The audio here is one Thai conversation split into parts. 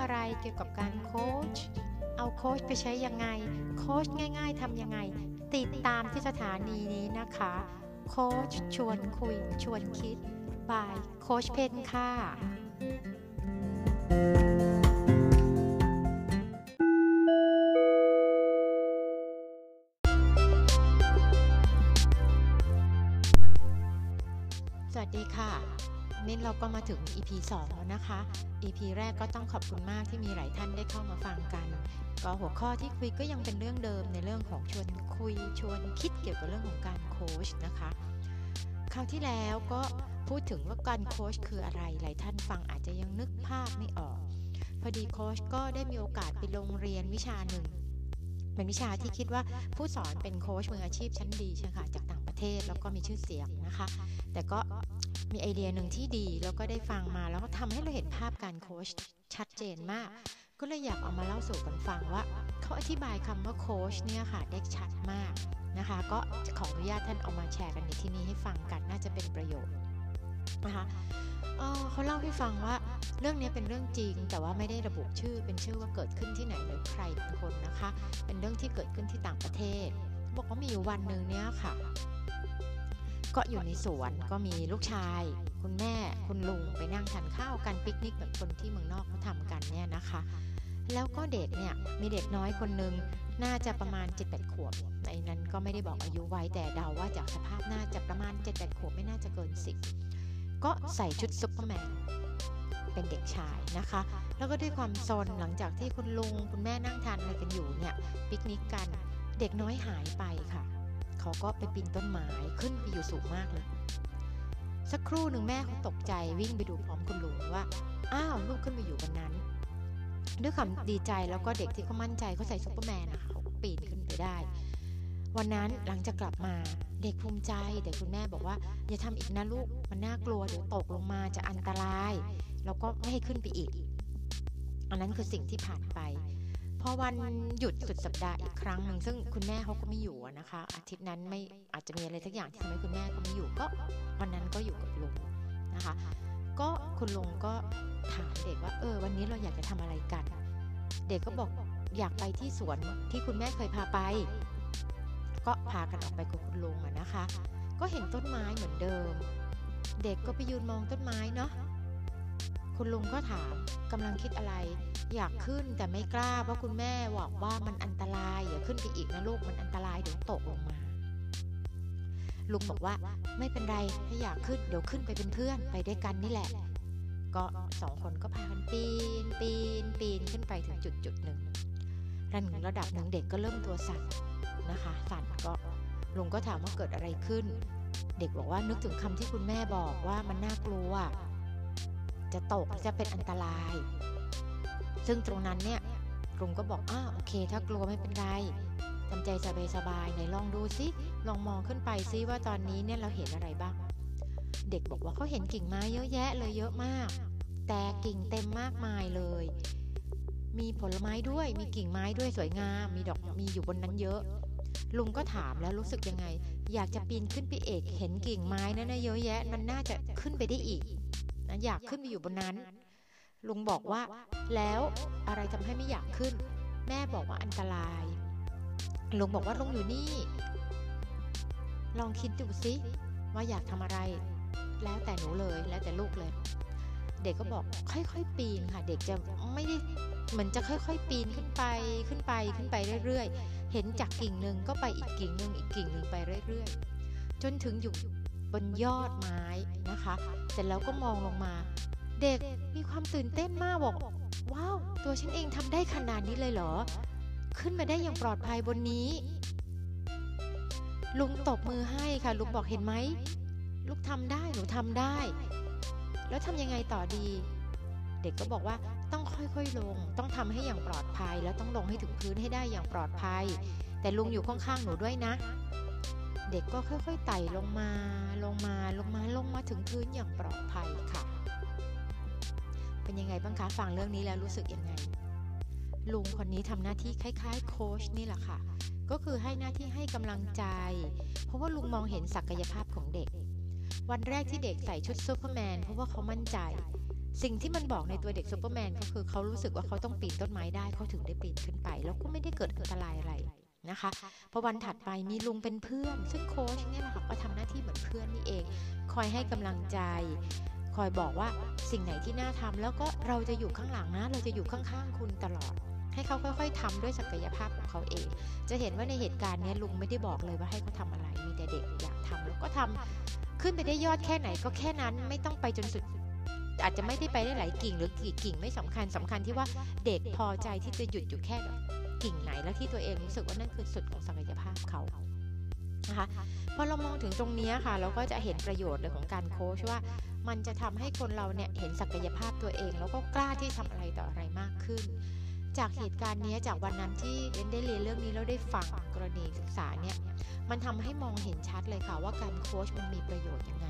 อะไรเกี่ยวกับการโค้ช เอาโค้ชไปใช้ยังไง โค้ชง่าย ๆทำยังไง ติดตามที่สถานีนี้นะคะ โค้ชชวนคุย ชวนคิด บายโค้ชเพนค่ะส นี่เราก็มาถึง EP 2 แล้วนะคะ EP แรกก็ต้องขอบคุณมากที่มีหลายท่านได้เข้ามาฟังกัน ก็หัวข้อที่คุยก็ยังเป็นเรื่องเดิมในเรื่องของชวนคุยชวนคิดเกี่ยวกับเรื่องของการโค้ชนะคะ คราวที่แล้วก็พูดถึงว่าการโค้ชคืออะไร หลายท่านฟังอาจจะยังนึกภาพไม่ออก พอดีโค้ชก็ได้มีโอกาสไปโรงเรียนวิชาหนึ่งเป็นวิชาที่คิดว่าผู้สอนเป็นโค้ชมืออาชีพชั้นดีใช่ไหมคะจากต่าง เทศแล้วก็มีชื่อเสียงนะคะ แต่ก็มีไอเดียหนึ่งที่ดีแล้วก็ได้ฟังมาแล้วก็ทำให้เราเห็นภาพการโค้ชชัดเจนมาก ก็เลยอยากเอามาเล่าสู่กันฟังว่า เขาอธิบายคำว่าโค้ชเนี่ยค่ะได้ชัดมากนะคะ ก็ขออนุญาตท่านเอามาแชร์กันในที่นี้ให้ฟังกันน่าจะเป็นประโยชน์นะคะเอ่อเขาเล่าให้ฟังว่าเรื่องนี้เป็นเรื่องจริง แต่ว่าไม่ได้ระบุชื่อเป็นชื่อว่าเกิดขึ้นที่ไหนหรือใครเป็นคนนะคะ เป็นเรื่องที่เกิดขึ้นที่ต่างประเทศ บอกว่ามีอยู่วันหนึ่งเนี่ยค่ะ ก็อยู่ในสวนก็มีลูกชาย คุณแม่คุณลุงไปนั่งทานข้าวกันปิกนิกแบบคนที่เมืองนอกเขาทำกันเนี่ยนะคะ แล้วก็เด็กเนี่ยมีเด็กน้อยคนหนึ่งน่าจะประมาณ7-8ขวบในนั้นก็ไม่ได้บอกอายุไว้แต่เดาว่าจากสภาพน่าจะประมาณ7-8ขวบไม่น่าจะเกิน10ก็ใส่ชุดซุปเปอร์แมนเป็นเด็กชายนะคะ แล้วก็ด้วยความซนหลังจากที่คุณลุงคุณแม่นั่งทานอะไรกันอยู่เนี่ยปิกนิกกัน เด็กน้อยหายไปค่ะ เขาก็ไปปีนต้นไม้ขึ้นไปอยู่สูงมากเลย สักครู่หนึ่งแม่เขาตกใจวิ่งไปดูพร้อมคุณลุงว่า อ้าวลูกขึ้นไปอยู่บนนั้น ด้วยความดีใจแล้วก็เด็กที่เขามั่นใจเขาใส่ซุปเปอร์แมนนะคะเขาปีนขึ้นไปได้ วันนั้นหลังจากกลับมาเด็กภูมิใจแต่คุณแม่บอกว่า อย่าทำอีกนะลูกมันน่ากลัวเดี๋ยวตกลงมาจะอันตราย แล้วก็ไม่ให้ขึ้นไปอีก อันนั้นคือสิ่งที่ผ่านไป พอวันหยุดสุดสัปดาห์อีกครั้งหนึ่งซึ่งคุณแม่เขาก็ไม่อยู่นะคะ อาทิตย์นั้นไม่อาจจะมีอะไรสักอย่างที่ทำให้คุณแม่เขาไม่อยู่ก็วันนั้นก็อยู่กับลุงนะคะ ก็คุณลุงก็ถามเด็กว่าเออวันนี้เราอยากจะทำอะไรกัน เด็กก็บอกอยากไปที่สวนที่คุณแม่เคยพาไป ก็พากันออกไปกับคุณลุงนะคะ ก็เห็นต้นไม้เหมือนเดิม เด็กก็ไปยืนมองต้นไม้เนาะ คุณลุงก็ถามกำลังคิดอะไร อยากขึ้นแต่ไม่กล้าเพราะคุณแม่บอกว่ามันอันตรายอย่าขึ้นไปอีกนะลูกมันอันตรายเดี๋ยวตกลงมา ลุงบอกว่าไม่เป็นไรถ้าอยากขึ้นเดี๋ยวขึ้นไปเป็นเพื่อนไปด้วยกันนี่แหละ ก็สองคนก็พากันปีนปีนปีนขึ้นไปถึงจุดจุดหนึ่งระหนึ่งระดับหนึ่งเด็กก็เริ่มตัวสั่นนะคะสั่นก็ลุงก็ถามว่าเกิดอะไรขึ้น เด็กบอกว่านึกถึงคำที่คุณแม่บอกว่ามันน่ากลัว จะตกจะเป็นอันตราย ซึ่งตรงนั้นเนี่ยลุงก็บอกอ้าโอเค ถ้ากลัวไม่เป็นไรทำใจสบายๆไหนลองดูซิลองมองขึ้นไปซิว่าตอนนี้เนี่ยเราเห็นอะไรบ้าง เด็กบอกว่าเขาเห็นกิ่งไม้เยอะแยะเลยเยอะมาก แต่กิ่งเต็มมากมายเลย มีผลไม้ด้วยมีกิ่งไม้ด้วยสวยงาม มีดอกมีอยู่บนนั้นเยอะลุงก็ถามแล้วรู้สึกยังไง อยากจะปีนขึ้นไปเอก เห็นกิ่งไม้นั่นนะเยอะแยะ มันน่าจะขึ้นไปได้อีก นะอยากขึ้นไปอยู่บนนั้น ลุงบอกว่า แล้วอะไรทำให้ไม่อยากขึ้น แม่บอกว่าอันตราย ลุงบอกว่าลุงอยู่นี่ ลองคิดดูสิว่าอยากทำอะไร แล้วแต่หนูเลยแล้วแต่ลูกเลย เด็กก็บอกค่อยๆ ปีนค่ะ เด็กจะไม่ได้เหมือนจะค่อยๆ ปีนขึ้นไปขึ้นไปขึ้นไปเรื่อยๆ เห็นจากกิ่งหนึ่งก็ไปอีกกิ่งหนึ่งอีกกิ่งหนึ่งไปเรื่อยๆ จนถึงอยู่ บนยอดไม้นะคะ เสร็จแล้วก็มองลงมา เด็กมีความตื่นเต้นมากบอกว้าว ตัวฉันเองทำได้ขนาดนี้เลยเหรอ ขึ้นมาได้อย่างปลอดภัยบนนี้ ลุงตบมือให้ค่ะ ลุงบอกเห็นไหม ลูกทำได้หนูทำได้ แล้วทำยังไงต่อดี เด็กก็บอกว่าต้องค่อยๆลง ต้องทำให้อย่างปลอดภัย แล้วต้องลงให้ถึงพื้นให้ได้อย่างปลอดภัย แต่ลุงอยู่ข้างๆหนูด้วยนะ เด็กก็ค่อยๆไต่ลงมาลงมาลงมาลงมาถึงพื้นอย่างปลอดภัยค่ะ เป็นยังไงบ้างคะฟังเรื่องนี้แล้วรู้สึกยังไง ลุงคนนี้ทำหน้าที่คล้ายๆ โค้ชนี่แหละค่ะ ก็คือให้หน้าที่ให้กำลังใจ เพราะว่าลุงมองเห็นศักยภาพของเด็ก วันแรกที่เด็กใส่ชุดซูเปอร์แมนเพราะว่าเขามั่นใจ สิ่งที่มันบอกในตัวเด็กซูเปอร์แมนก็คือเขารู้สึกว่าเขาต้องปีนต้นไม้ได้เขาถึงได้ปีนขึ้นไป แล้วก็ไม่ได้เกิดอันตรายอะไร นะคะ พอวันถัดไปมีลุงเป็นเพื่อน ซึ่งโค้ชเนี่ยแหละค่ะก็ทำหน้าที่เหมือนเพื่อนนี่เอง คอยให้กำลังใจ คอยบอกว่าสิ่งไหนที่น่าทำแล้วก็เราจะอยู่ข้างหลังนะ เราจะอยู่ข้างๆคุณตลอด ให้เขาค่อย ๆทำด้วยศักยภาพของเขาเอง จะเห็นว่าในเหตุการณ์นี้ลุงไม่ได้บอกเลยว่าให้เขาทาอะไร มีแต่เด็กอยากทำแล้วก็ทำขึ้นไปได้ยอดแค่ไหนก็แค่นั้นไม่ต้องไปจนสุด อาจจะไม่ได้ไปได้หลายกิ่งหรือกี่กิ่งไม่สำคัญสำคัญที่ว่าเด็กพอใจที่จะหยุดอยู่แค่ กิ่งไหนแล้วที่ตัวเองรู้สึกว่านั่นคือสุดของศักยภาพเขานะคะพอเรามองถึงตรงนี้ค่ะ เราก็จะเห็นประโยชน์เลยของการโค้ชว่ามันจะทำให้คนเราเนี่ยเห็นศักยภาพตัวเอง แล้วก็กล้าที่ทำอะไรต่ออะไรมากขึ้น จากเหตุการณ์นี้จากวันนั้นที่เรนได้เรียนเรื่องนี้แล้วได้ฟังกรณีศึกษาเนี่ยมันทำให้มองเห็นชัดเลยค่ะว่าการโค้ชมันมีประโยชน์ยังไง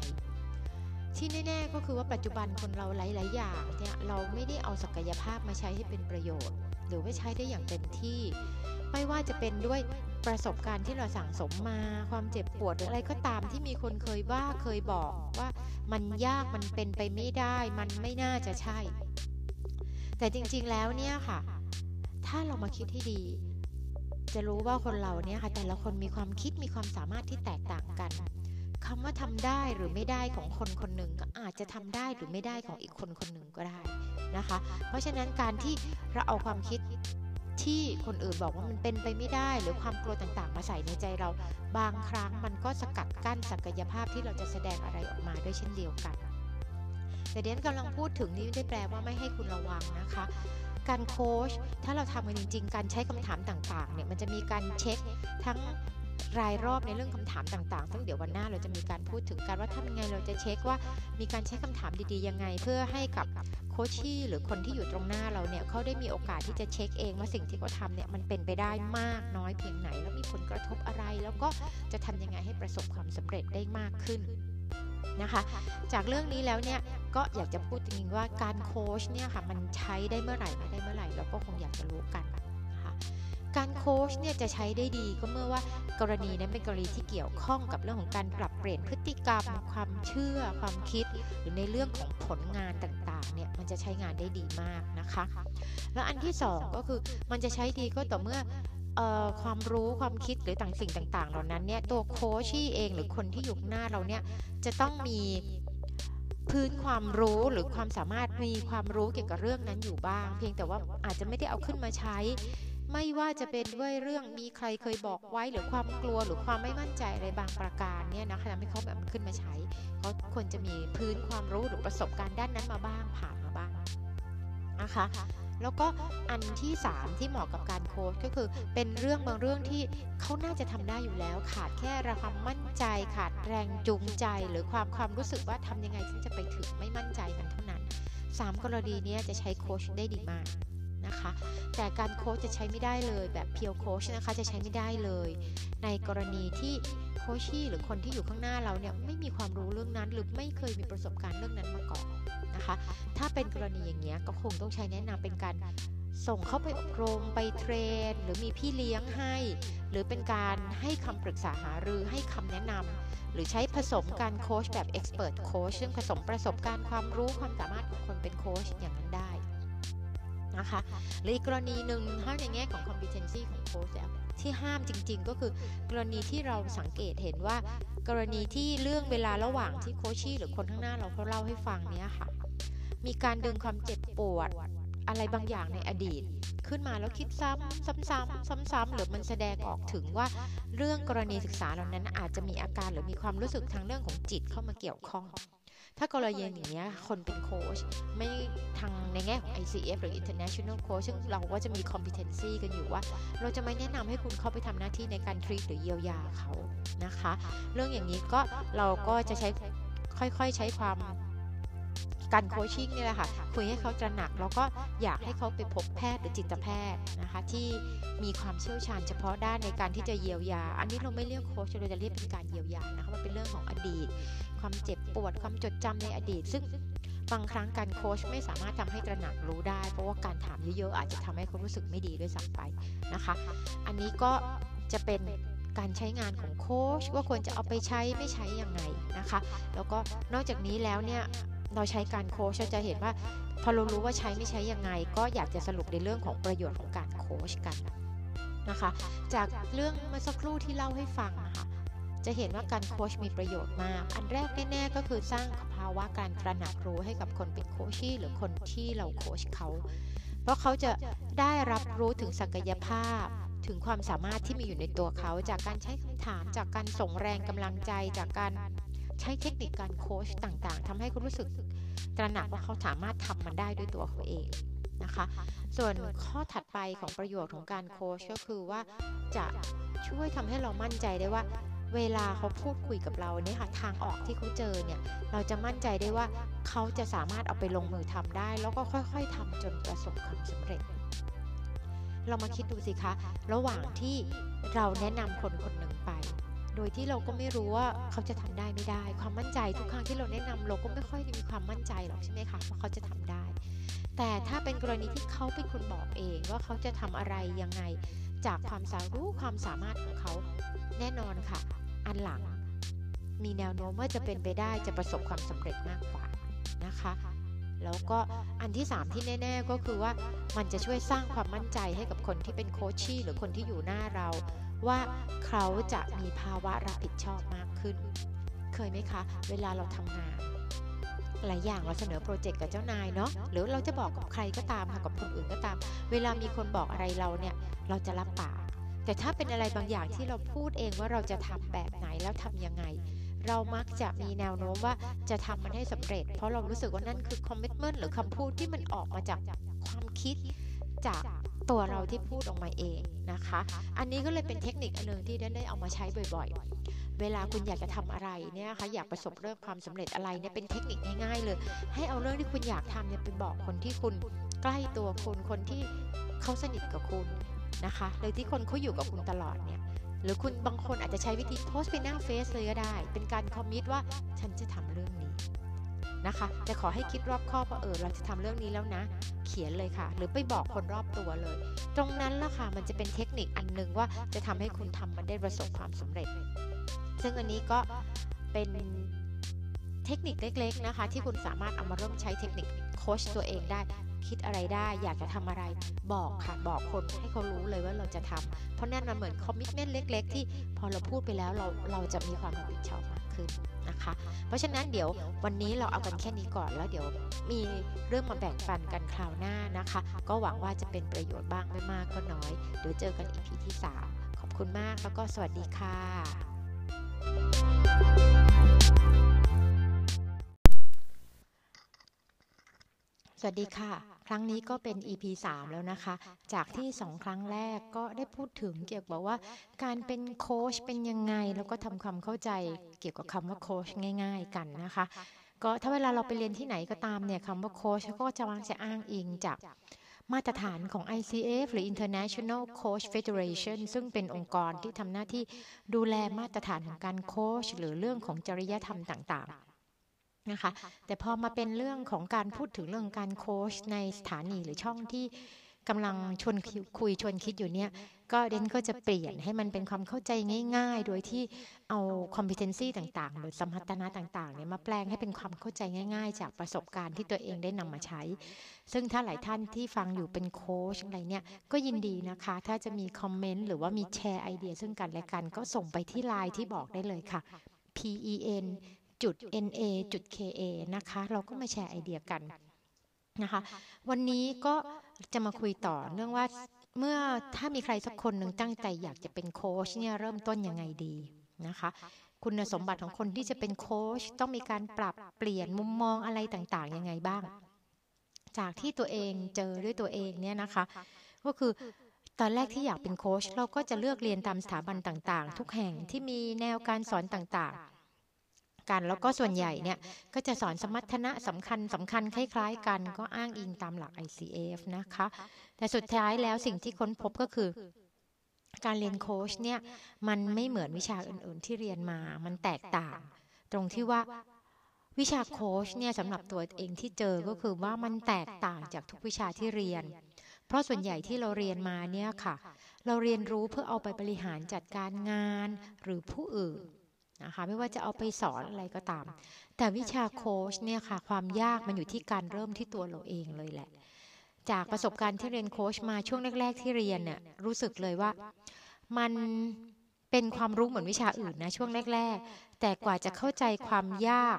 ที่แน่ๆก็คือว่าปัจจุบันคนเราหลายๆอย่างเนี่ยเราไม่ได้เอาศักยภาพมาใช้ให้เป็นประโยชน์ หรือว่าใช้ได้อย่างเต็มที่ ไม่ว่าจะเป็นด้วยประสบการณ์ที่เราสั่งสมมา ความเจ็บปวดหรืออะไรก็ตามที่มีคนเคยว่าเคยบอกว่ามันยากมันเป็นไปไม่ได้ มันไม่น่าจะใช่ แต่จริงๆแล้วเนี่ยค่ะ ถ้าเรามาคิดให้ดี จะรู้ว่าคนเราเนี่ยค่ะแต่ละคนมีความคิดมีความสามารถที่แตกต่างกัน คำว่าทำได้หรือไม่ได้ของคนคนหนึ่งก็อาจจะทำได้หรือไม่ได้ของอีกคนคนหนึ่งก็ได้นะคะ เพราะฉะนั้นการที่เราเอาความคิดที่คนอื่นบอกว่ามันเป็นไปไม่ได้ หรือความกลัวต่างๆ มาใส่ในใจเราบางครั้งมันก็สกัดกั้นศักยภาพที่เราจะแสดงอะไรออกมาด้วยเช่นเดียวกัน แต่เดนกำลังพูดถึงนี่ไม่ได้แปลว่าไม่ให้คุณระวังนะคะ การโค้ชถ้าเราทำกันจริง ๆ การใช้คำถามต่างๆเนี่ยมันจะมีการเช็คทั้ง รายรอบในเรื่องคำถามต่างๆ ซึ่งเดี๋ยววันหน้าเราจะมีการพูดถึงการว่าทำยังไงเราจะเช็คว่ามีการใช้คำถามดีๆยังไง เพื่อให้กับโคชชี่หรือคนที่อยู่ตรงหน้าเราเนี่ยเขาได้มีโอกาสที่จะเช็คเองว่าสิ่งที่เขาทำเนี่ยมันเป็นไปได้มากน้อยเพียงไหน แล้วมีผลกระทบอะไร แล้วก็จะทำยังไงให้ประสบความสำเร็จได้มากขึ้นนะคะจากเรื่องนี้แล้วเนี่ยก็อยากจะพูดจริงๆว่าการโค้ชเนี่ยค่ะมันใช้ได้เมื่อไหร่ไม่ได้เมื่อไหร่เราก็คงอยากจะรู้กัน การโค้ชเนี่ยจะใช้ได้ดีก็เมื่อว่ากรณีนั้นเป็นกรณีที่เกี่ยวข้องกับเรื่องของการปรับเปลี่ยนพฤติกรรม ความเชื่อ ความคิด หรือในเรื่องของผลงานต่างๆเนี่ยมันจะใช้งานได้ดีมากนะคะ แล้วอันที่ 2 ก็คือมันจะใช้ดีก็ต่อเมื่อความรู้ความคิดหรือต่างสิ่งต่าง ๆ เหล่านั้นเนี่ยตัวโค้ชี่เองหรือคนที่อยู่หน้าเราเนี่ยจะต้องมีพื้นความรู้หรือความสามารถมีความรู้เกี่ยวกับเรื่องนั้นอยู่บ้าง เพียงแต่ว่าอาจจะไม่ได้เอาขึ้นมาใช้ ไม่ว่าจะเป็นด้วยเรื่องมีใครเคยบอกไว้หรือความกลัวหรือความไม่มั่นใจอะไรบางประการเนี่ยนะคะทำให้เขาแบบขึ้นมาใช้เขาควรจะมีพื้นความรู้หรือประสบการณ์ด้านนั้นมาบ้างผ่านมาบ้างนะคะแล้วก็อันที่ 3 ที่เหมาะกับการโค้ชก็คือเป็นเรื่องบางเรื่องที่เขาน่าจะทำได้อยู่แล้ว ขาดแค่ระความมั่นใจ ขาดแรงจูงใจ หรือความความรู้สึกว่าทำยังไงที่จะไปถึงไม่มั่นใจมันเท่านั้น 3 กรณีนี้จะใช้โค้ชได้ดีมาก นะคะ แต่การโค้ชจะใช้ไม่ได้เลยแบบเพียวโค้ชนะคะจะใช้ไม่ได้เลย ในกรณีที่โคชี่หรือคนที่อยู่ข้างหน้าเราเนี่ยไม่มีความรู้เรื่องนั้นหรือไม่เคยมีประสบการณ์เรื่องนั้นมาก่อนนะคะ ถ้าเป็นกรณีอย่างเงี้ยก็คงต้องใช้แนะนำเป็นการส่งเข้าไปอบรมไปเทรน หรือมีพี่เลี้ยงให้ หรือเป็นการให้คำปรึกษาหารือให้คำแนะนำหรือใช้ผสมการโค้ชแบบเอ็กซ์เพรสโคชซึ่งผสมประสบการณ์ความรู้ความสามารถของคนเป็นโค้ชอย่างนั้นได้ นะคะหรืออีกกรณีหนึ่งถ้าในแง่ของ competency ของโค้ชที่ห้ามจริง ๆ ก็คือกรณีที่เราสังเกตเห็นว่า กรณีที่เรื่องเวลาระหว่างที่โคชี่หรือคนข้างหน้าเราเขาเล่าให้ฟังเนี้ยค่ะ มีการดึงความเจ็บปวดอะไรบางอย่างในอดีต ขึ้นมาแล้วคิดซ้ำซ้ำๆซ้ำๆหรือมันแสดงออกถึงว่าเรื่องกรณีศึกษาเหล่านั้นอาจจะมีอาการหรือมีความรู้สึกทางเรื่องของจิตเข้ามาเกี่ยวข้อง ถ้ากรณีอย่างเงี้ยคนเป็นโค้ชไม่ทางในแง่ของ ICF หรือ International Coach ซึ่งเราก็จะมี competency กันอยู่ว่า เราจะไม่แนะนำให้คุณเข้าไปทำหน้าที่ในการทรีตหรือเยียวยาเขานะคะ เรื่องอย่างนี้ก็เราก็จะใช้ค่อยๆใช้ความการโคชชิ่งนี่แหละค่ะคุยให้เขาตระหนัก แล้วก็อยากให้เขาไปพบแพทย์หรือจิตแพทย์นะคะที่มีความเชี่ยวชาญเฉพาะด้านในการที่จะเยียวยา อันนี้เราไม่เรียกโค้ชเราจะเรียกเป็นการเยียวยานะคะมันเป็นเรื่องของอดีต ความเจ็บปวดความจดจำในอดีต ซึ่งบางครั้งการโค้ชไม่สามารถทำให้ตระหนักรู้ได้ เพราะว่าการถามเยอะๆอาจจะทำให้เขารู้สึกไม่ดีด้วยซ้ำไปนะคะ อันนี้ก็จะเป็นการใช้งานของโค้ชว่าควรจะเอาไปใช้ไม่ใช้ยังไงนะคะ แล้วก็นอกจากนี้แล้วเนี่ยเราใช้การโค้ชจะเห็นว่า พอเรารู้ว่าใช้ไม่ใช้ยังไง ก็อยากจะสรุปในเรื่องของประโยชน์ของการโค้ชกันนะคะ จากเรื่องเมื่อสักครู่ที่เล่าให้ฟังนะคะ จะเห็นว่าการโค้ชมีประโยชน์มาก อันแรกแน่ๆก็คือสร้างภาวะการตระหนักรู้ให้กับคนเป็นโคชี่หรือคนที่เราโค้ชเขา เพราะเขาจะได้รับรู้ถึงศักยภาพ ถึงความสามารถที่มีอยู่ในตัวเขา จากการใช้คำถาม จากการส่งแรงกำลังใจ จากการใช้เทคนิคการโค้ชต่างๆทำให้เขารู้สึกตระหนักว่าเขาสามารถทำมันได้ด้วยตัวเขาเองนะคะส่วนข้อถัดไปของประโยชน์ของการโค้ชก็คือว่าจะช่วยทำให้เรามั่นใจได้ว่า เวลาเขาพูดคุยกับเราเนี่ยค่ะทางออกที่เขาเจอเนี่ยเราจะมั่นใจได้ว่าเขาจะสามารถเอาไปลงมือทำได้ แล้วก็ค่อยๆทำจนประสบความสำเร็จ เรามาคิดดูสิคะ ระหว่างที่เราแนะนำคนคนหนึ่งไป โดยที่เราก็ไม่รู้ว่าเขาจะทำได้ไม่ได้ ความมั่นใจทุกครั้งที่เราแนะนำเราก็ไม่ค่อยมีความมั่นใจหรอกใช่ไหมคะว่าเขาจะทำได้ แต่ถ้าเป็นกรณีที่เขาเป็นคนบอกเองว่าเขาจะทำอะไรยังไงจากความสารู้ความสามารถของเขาแน่นอนค่ะ อันหลัง มีแนวโน้มว่าจะเป็นไปได้จะประสบความสำเร็จมากกว่านะคะ แล้วก็อันที่ 3 ที่แน่ ๆ ก็คือว่ามันจะช่วยสร้างความมั่นใจให้กับคนที่เป็นโคชชี่หรือคนที่อยู่หน้าเรา ว่าเขาจะมีภาวะรับผิดชอบมากขึ้น เคยไหมคะ เวลาเราทำงานหลายอย่างเราเสนอโปรเจกต์กับเจ้านายเนาะหรือเราจะบอกกับใครก็ตามค่ะกับคนอื่นก็ตาม เวลามีคนบอกอะไรเราเนี่ย เราจะรับปาก แต่ถ้าเป็นอะไรบางอย่างที่เราพูดเองว่าเราจะทำแบบไหนแล้วทํำยังไง เรามักจะมีแนวโน้มว่าจะทำมันให้สำเร็จ เพราะเรารู้สึกว่านั่นคือคอมมิชเมนต์หรือคำพูดที่มันออกมาจากความคิดจากตัวเราที่พูดออกมาเองนะคะ อันนี้ก็เลยเป็นเทคนิคอันนึงที่ได้เอามาใช้บ่อยๆ เวลาคุณอยากจะทำอะไรเนี่ยคะอยากประสบเรื่องความสำเร็จอะไรเนี่ยเป็นเทคนิคง่ายๆเลย ให้เอาเรื่องที่คุณอยากทำเนี่ยไปบอกคนที่คุณใกล้ตัวคุณคนที่เขาสนิทกับคุณ นะคะเลยที่คนเขาอยู่กับคุณตลอดเนี่ยหรือคุณบางคนอาจจะใช้วิธีโพสต์ไปหน้าเฟซเลยก็ได้ เป็นการคอมมิตว่าฉันจะทำเรื่องนี้นะคะแต่ขอให้คิดรอบคอบว่าเออเราจะทำเรื่องนี้แล้วนะ เขียนเลยค่ะ หรือไปบอกคนรอบตัวเลย ตรงนั้นละค่ะมันจะเป็นเทคนิคอันนึงว่าจะทำให้คุณทำมันได้ประสบความสำเร็จ ซึ่งอันนี้ก็เป็น เทคนิคเล็กๆนะคะ ที่คุณสามารถเอามาเริ่มใช้เทคนิคโค้ชตัวเองได้ คิดอะไรได้ อยากจะทำอะไรบอกค่ะบอกคนให้เขารู้เลยว่าเราจะทำเพราะนั่นมันเหมือนคอมมิชเมนต์เล็ก ๆ ที่พอเราพูดไปแล้วเราเราจะมีความรับผิดชอบมากขึ้นนะคะ เพราะฉะนั้นเดี๋ยววันนี้เราเอากันแค่นี้ก่อนแล้วเดี๋ยวมีเรื่องมาแบ่งปันกันคราวหน้านะคะ ก็หวังว่าจะเป็นประโยชน์บ้างไม่มากก็น้อยเดี๋ยวเจอกันอีพีที่ 3 ขอบคุณมากแล้วก็สวัสดีค่ะ สวัสดีค่ะ ครั้งนี้ก็เป็น EP 3 แล้วนะคะ จากที่2ครั้งแรกก็ได้พูดถึงเกี่ยวกับว่า การเป็นโค้ชเป็นยังไง แล้วก็ทำความเข้าใจเกี่ยวกับคำว่าโค้ชง่าย ๆ กันนะคะ ก็ถ้าเวลาเราไปเรียนที่ไหนก็ตามเนี่ยคำว่าโค้ชก็จะมักจะอ้างอิงจากมาตรฐานของ ICF หรือ International Coach Federation ซึ่งเป็นองค์กรที่ทำหน้าที่ดูแลมาตรฐานของการโค้ชหรือเรื่องของจริยธรรมต่างๆ นะคะ แต่พอมาเป็นเรื่องของการพูดถึงเรื่องการโค้ชในสถานีหรือช่องที่กำลังชวนคุยชวนคิดอยู่เนี่ยก็เดนก็จะเปลี่ยนให้มันเป็นความเข้าใจง่าย ๆ โดยที่เอา competency ต่างๆ หรือสมรรถนะต่างๆเนี่ยมาแปลงให้เป็นความเข้าใจง่าย ๆ จากประสบการณ์ที่ตัวเองได้นำมาใช้ ซึ่งถ้าหลายท่านที่ฟังอยู่เป็นโค้ชอะไรเนี่ยก็ยินดีนะคะ ถ้าจะมีคอมเมนต์หรือว่ามีแชร์ไอเดีย ซึ่งกันและกันก็ส่งไปที่ไลน์ที่บอกได้เลยค่ะ P E N จุด NA จุด KA นะคะ เราก็มาแชร์ไอเดียกันนะคะ วันนี้ก็จะมาคุยต่อเรื่องว่าเมื่อถ้ามีใครสักคนหนึ่งตั้งใจอยากจะเป็นโค้ชเนี่ยเริ่มต้นยังไงดีนะคะ คุณสมบัติของคนที่จะเป็นโค้ชต้องมีการปรับเปลี่ยนมุมมองอะไรต่างๆยังไงบ้าง จากที่ตัวเองเจอด้วยตัวเองเนี่ยนะคะ ก็คือตอนแรกที่อยากเป็นโค้ชเราก็จะเลือกเรียนตามสถาบันต่างๆ ทุกแห่งที่มีแนวการสอนต่างๆ กัน แล้วก็ส่วนใหญ่เนี่ยก็จะสอนสมรรถนะสำคัญสำคัญคล้าย ๆ กัน ก็อ้างอิงตามหลัก ICF นะคะ แต่สุดท้ายแล้วสิ่งที่ค้นพบก็คือการเรียนโค้ชเนี่ยมันไม่เหมือนวิชาอื่น ๆ ที่เรียนมา มันแตกต่าง ตรงที่ว่าวิชาโค้ชเนี่ยสำหรับตัวเองที่เจอก็คือว่ามันแตกต่างจากทุกวิชาที่เรียน เพราะส่วนใหญ่ที่เราเรียนมาเนี่ยค่ะ เราเรียนรู้เพื่อเอาไปบริหารจัดการงานหรือผู้อื่น นะคะไม่ว่าจะเอาไปสอนอะไรก็ตาม แต่วิชาโค้ชเนี่ยค่ะ ความยากมันอยู่ที่การเริ่มที่ตัวเราเองเลยแหละ จากประสบการณ์ที่เรียนโค้ชมาช่วงแรก ๆ ที่เรียนเนี่ยรู้สึกเลยว่ามันเป็นความรู้เหมือนวิชาอื่นนะช่วงแรก ๆ แต่กว่าจะเข้าใจความยาก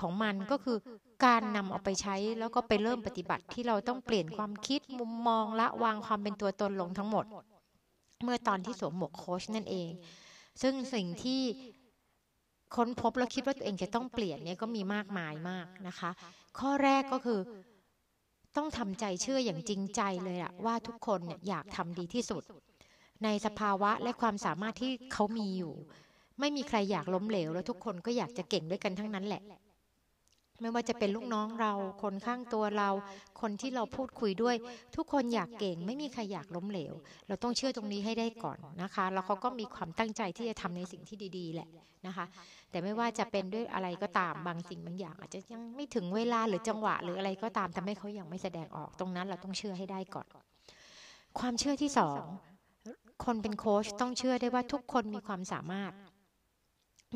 ของมันก็คือการนำเอาไปใช้แล้วก็ไปเริ่มปฏิบัติที่เราต้องเปลี่ยนความคิดมุมมองละวางความเป็นตัวตนลงทั้งหมด เมื่อตอนที่สวมหมวกโค้ชนั่นเอง ซึ่งสิ่งที่ ค้นพบแล้วคิดว่าตัวเองจะต้องเปลี่ยนเนี่ยก็มีมากมายมากนะคะ ข้อแรกก็คือต้องทำใจเชื่ออย่างจริงใจเลยอะว่าทุกคนเนี่ยอยากทำดีที่สุด ในสภาวะและความสามารถที่เขามีอยู่ ไม่มีใครอยากล้มเหลว แล้วทุกคนก็อยากจะเก่งด้วยกันทั้งนั้นแหละ ไม่ว่าจะเป็นลูกน้องเรา คนข้างตัวเรา คนที่เราพูดคุยด้วย ทุกคนอยากเก่ง ไม่มีใครอยากล้มเหลว เราต้องเชื่อตรงนี้ให้ได้ก่อนนะคะ แล้วเขาก็มีความตั้งใจที่จะทำในสิ่งที่ดี ๆ แหละนะคะ แต่ไม่ว่าจะเป็นด้วยอะไรก็ตามบางสิ่งบางอย่าง อาจจะยังไม่ถึงเวลาหรือจังหวะหรืออะไรก็ตามทำให้เขายังไม่แสดงออกตรงนั้นเราต้องเชื่อให้ได้ก่อน ความเชื่อที่สองคนเป็นโค้ชต้องเชื่อได้ว่าทุกคนมีความสามารถ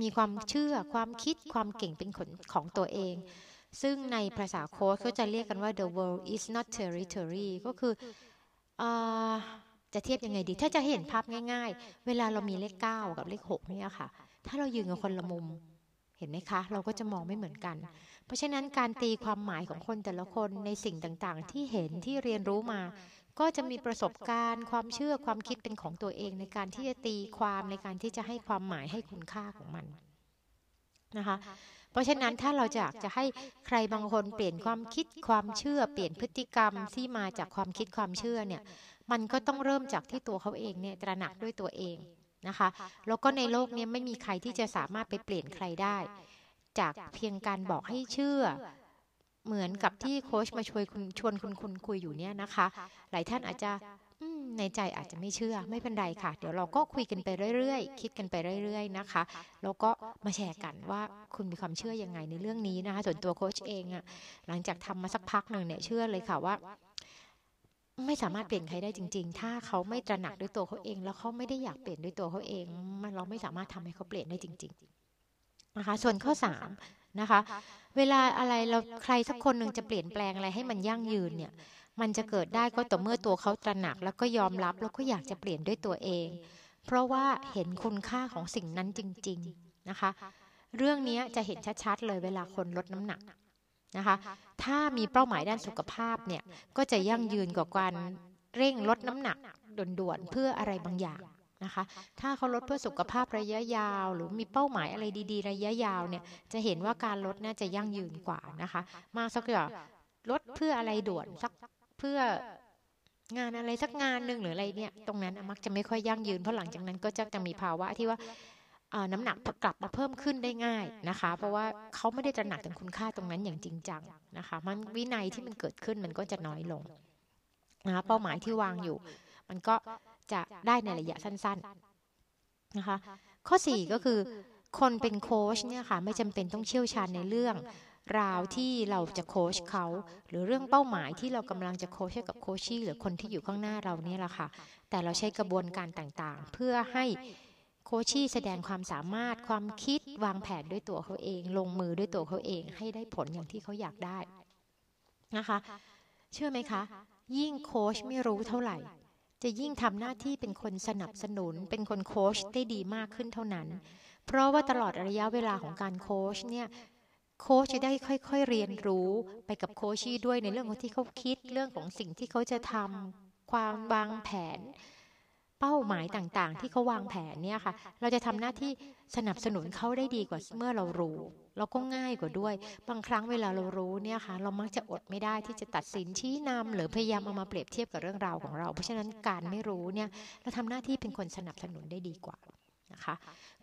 มีความเชื่อความคิดความเก่งเป็นขนของตัวเองซึ่งในภาษาโค้ชก็จะเรียกกันว่า the world is not territory ก็คืออจะเทียบยังไงดี ถ้าจะเห็นภาพง่ายๆ เวลาเรามีเลข 9 กับเลข 6 เนี่ยค่ะ ถ้าเรายืนกับคนละมุม เห็นไหมคะ เราก็จะมองไม่เหมือนกัน เพราะฉะนั้นการตีความหมายของคนแต่ละคนในสิ่งต่างๆ ที่เห็นที่เรียนรู้มา ก็จะมีประสบการณ์ ความเชื่อความคิดเป็นของตัวเองในการที่จะตีความในการที่จะให้ความหมายให้คุณค่าของมันนะคะเพราะฉะนั้นถ้าเราอยากจะให้ใครบางคนเปลี่ยนความคิดความเชื่อเปลี่ยนพฤติกรรมที่มาจากความคิดความเชื่อเนี่ยมันก็ต้องเริ่มจากที่ตัวเขาเองเนี่ยตระหนักด้วยตัวเอง นะคะ แล้วก็ในโลกนี้ไม่มีใครที่จะสามารถไปเปลี่ยนใครได้ จากเพียงการบอกให้เชื่อ เหมือนกับที่โค้ชมาชวนคุณชวนคุณคุณคุยอยู่เนี่ยนะคะ หลายท่านอาจจะในใจอาจจะไม่เชื่อไม่เป็นไรค่ะ เดี๋ยวเราก็คุยกันไปเรื่อยๆ คิดกันไปเรื่อย ๆนะคะ แล้วก็มาแชร์กันว่าคุณมีความเชื่อยังไงในเรื่องนี้นะคะ ส่วนตัวโค้ชเองอะหลังจากทำมาสักพักหนึ่งเนี่ยเชื่อเลยค่ะว่า ไม่สามารถเปลี่ยนใครได้จริง ๆ ถ้าเขาไม่ตระหนักด้วยตัวเขาเอง แล้วเขาไม่ได้อยากเปลี่ยนด้วยตัวเขาเอง มันเราไม่สามารถทำให้เขาเปลี่ยนได้จริง ๆ นะคะ ส่วนข้อ3นะคะ เวลาอะไรเราใครสักคนหนึ่งจะเปลี่ยนแปลงอะไรให้มันยั่งยืนเนี่ย มันจะเกิดได้ก็ต่อเมื่อตัวเขาตระหนัก แล้วก็ยอมรับแล้วก็อยากจะเปลี่ยนด้วยตัวเอง เพราะว่าเห็นคุณค่าของสิ่งนั้นจริง ๆ นะคะ เรื่องนี้จะเห็นชัดๆเลยเวลาคนลดน้ำหนัก นะคะ ถ้ามีเป้าหมายด้านสุขภาพเนี่ยก็จะยั่งยืนกว่าการเร่งลดน้ำหนักด่วนๆเพื่ออะไรบางอย่างนะคะ ถ้าเขาลดเพื่อสุขภาพระยะยาว หรือมีเป้าหมายอะไรดี ๆ ระยะยาวเนี่ยจะเห็นว่าการลดน่าจะยั่งยืนกว่านะคะ มากสักอย่างลดเพื่ออะไรด่วนสักเพื่องานอะไรสักงานหนึ่งหรืออะไรเนี่ยตรงนั้นมักจะไม่ค่อยยั่งยืนเพราะหลังจากนั้นก็จะจะมีภาวะที่ว่า น้ำหนักกลับมาเพิ่มขึ้นได้ง่ายนะคะ เพราะว่าเขาไม่ได้ตระหนักถึงคุณค่าตรงนั้นอย่างจริงจังนะคะ มันวินัยที่มันเกิดขึ้นมันก็จะน้อยลงนะคะเป้าหมายที่วางอยู่ มันก็จะได้ในระยะสั้น ๆนะคะ ข้อ 4 ก็คือ คนเป็นโค้ชเนี่ยค่ะไม่จำเป็นต้องเชี่ยวชาญในเรื่องราวที่เราจะโค้ชเขา หรือเรื่องเป้าหมายที่เรากำลังจะโค้ชให้กับโคชี่หรือคนที่อยู่ข้างหน้าเราเนี่ยแหละค่ะ แต่เราใช้กระบวนการต่างๆ เพื่อให้ คชี่แสดงความสามารถความคิดวางแผนด้วยตัวเขาเอง ลงมือด้วยตัวเขาเอง ให้ได้ผลอย่างที่เขาอยากได้นะคะ เชื่อไหมคะ ยิ่งโค้ชไม่รู้เท่าไหร่ จะยิ่งทำหน้าที่เป็นคนสนับสนุน เป็นคนโค้ชได้ดีมากขึ้นเท่านั้น เพราะว่าตลอดระยะเวลาของการโค้ชเนี่ยโค้ชจะได้ค่อยๆเรียนรู้ไปกับโคชี่ด้วยในเรื่องของที่เขาคิดเรื่องของสิ่งที่เขาจะทำความวางแผน เป้าหมายต่างๆ ที่เขาวางแผนเนี่ยค่ะ เราจะทำหน้าที่สนับสนุนเขาได้ดีกว่าเมื่อเรารู้เราก็ง่ายกว่าด้วย บางครั้งเวลาเรารู้เนี่ยค่ะ เรามักจะอดไม่ได้ที่จะตัดสินชี้นำหรือพยายามเอามาเปรียบเทียบกับเรื่องราวของเรา เพราะฉะนั้นการไม่รู้เนี่ยเราทำหน้าที่เป็นคนสนับสนุนได้ดีกว่านะคะ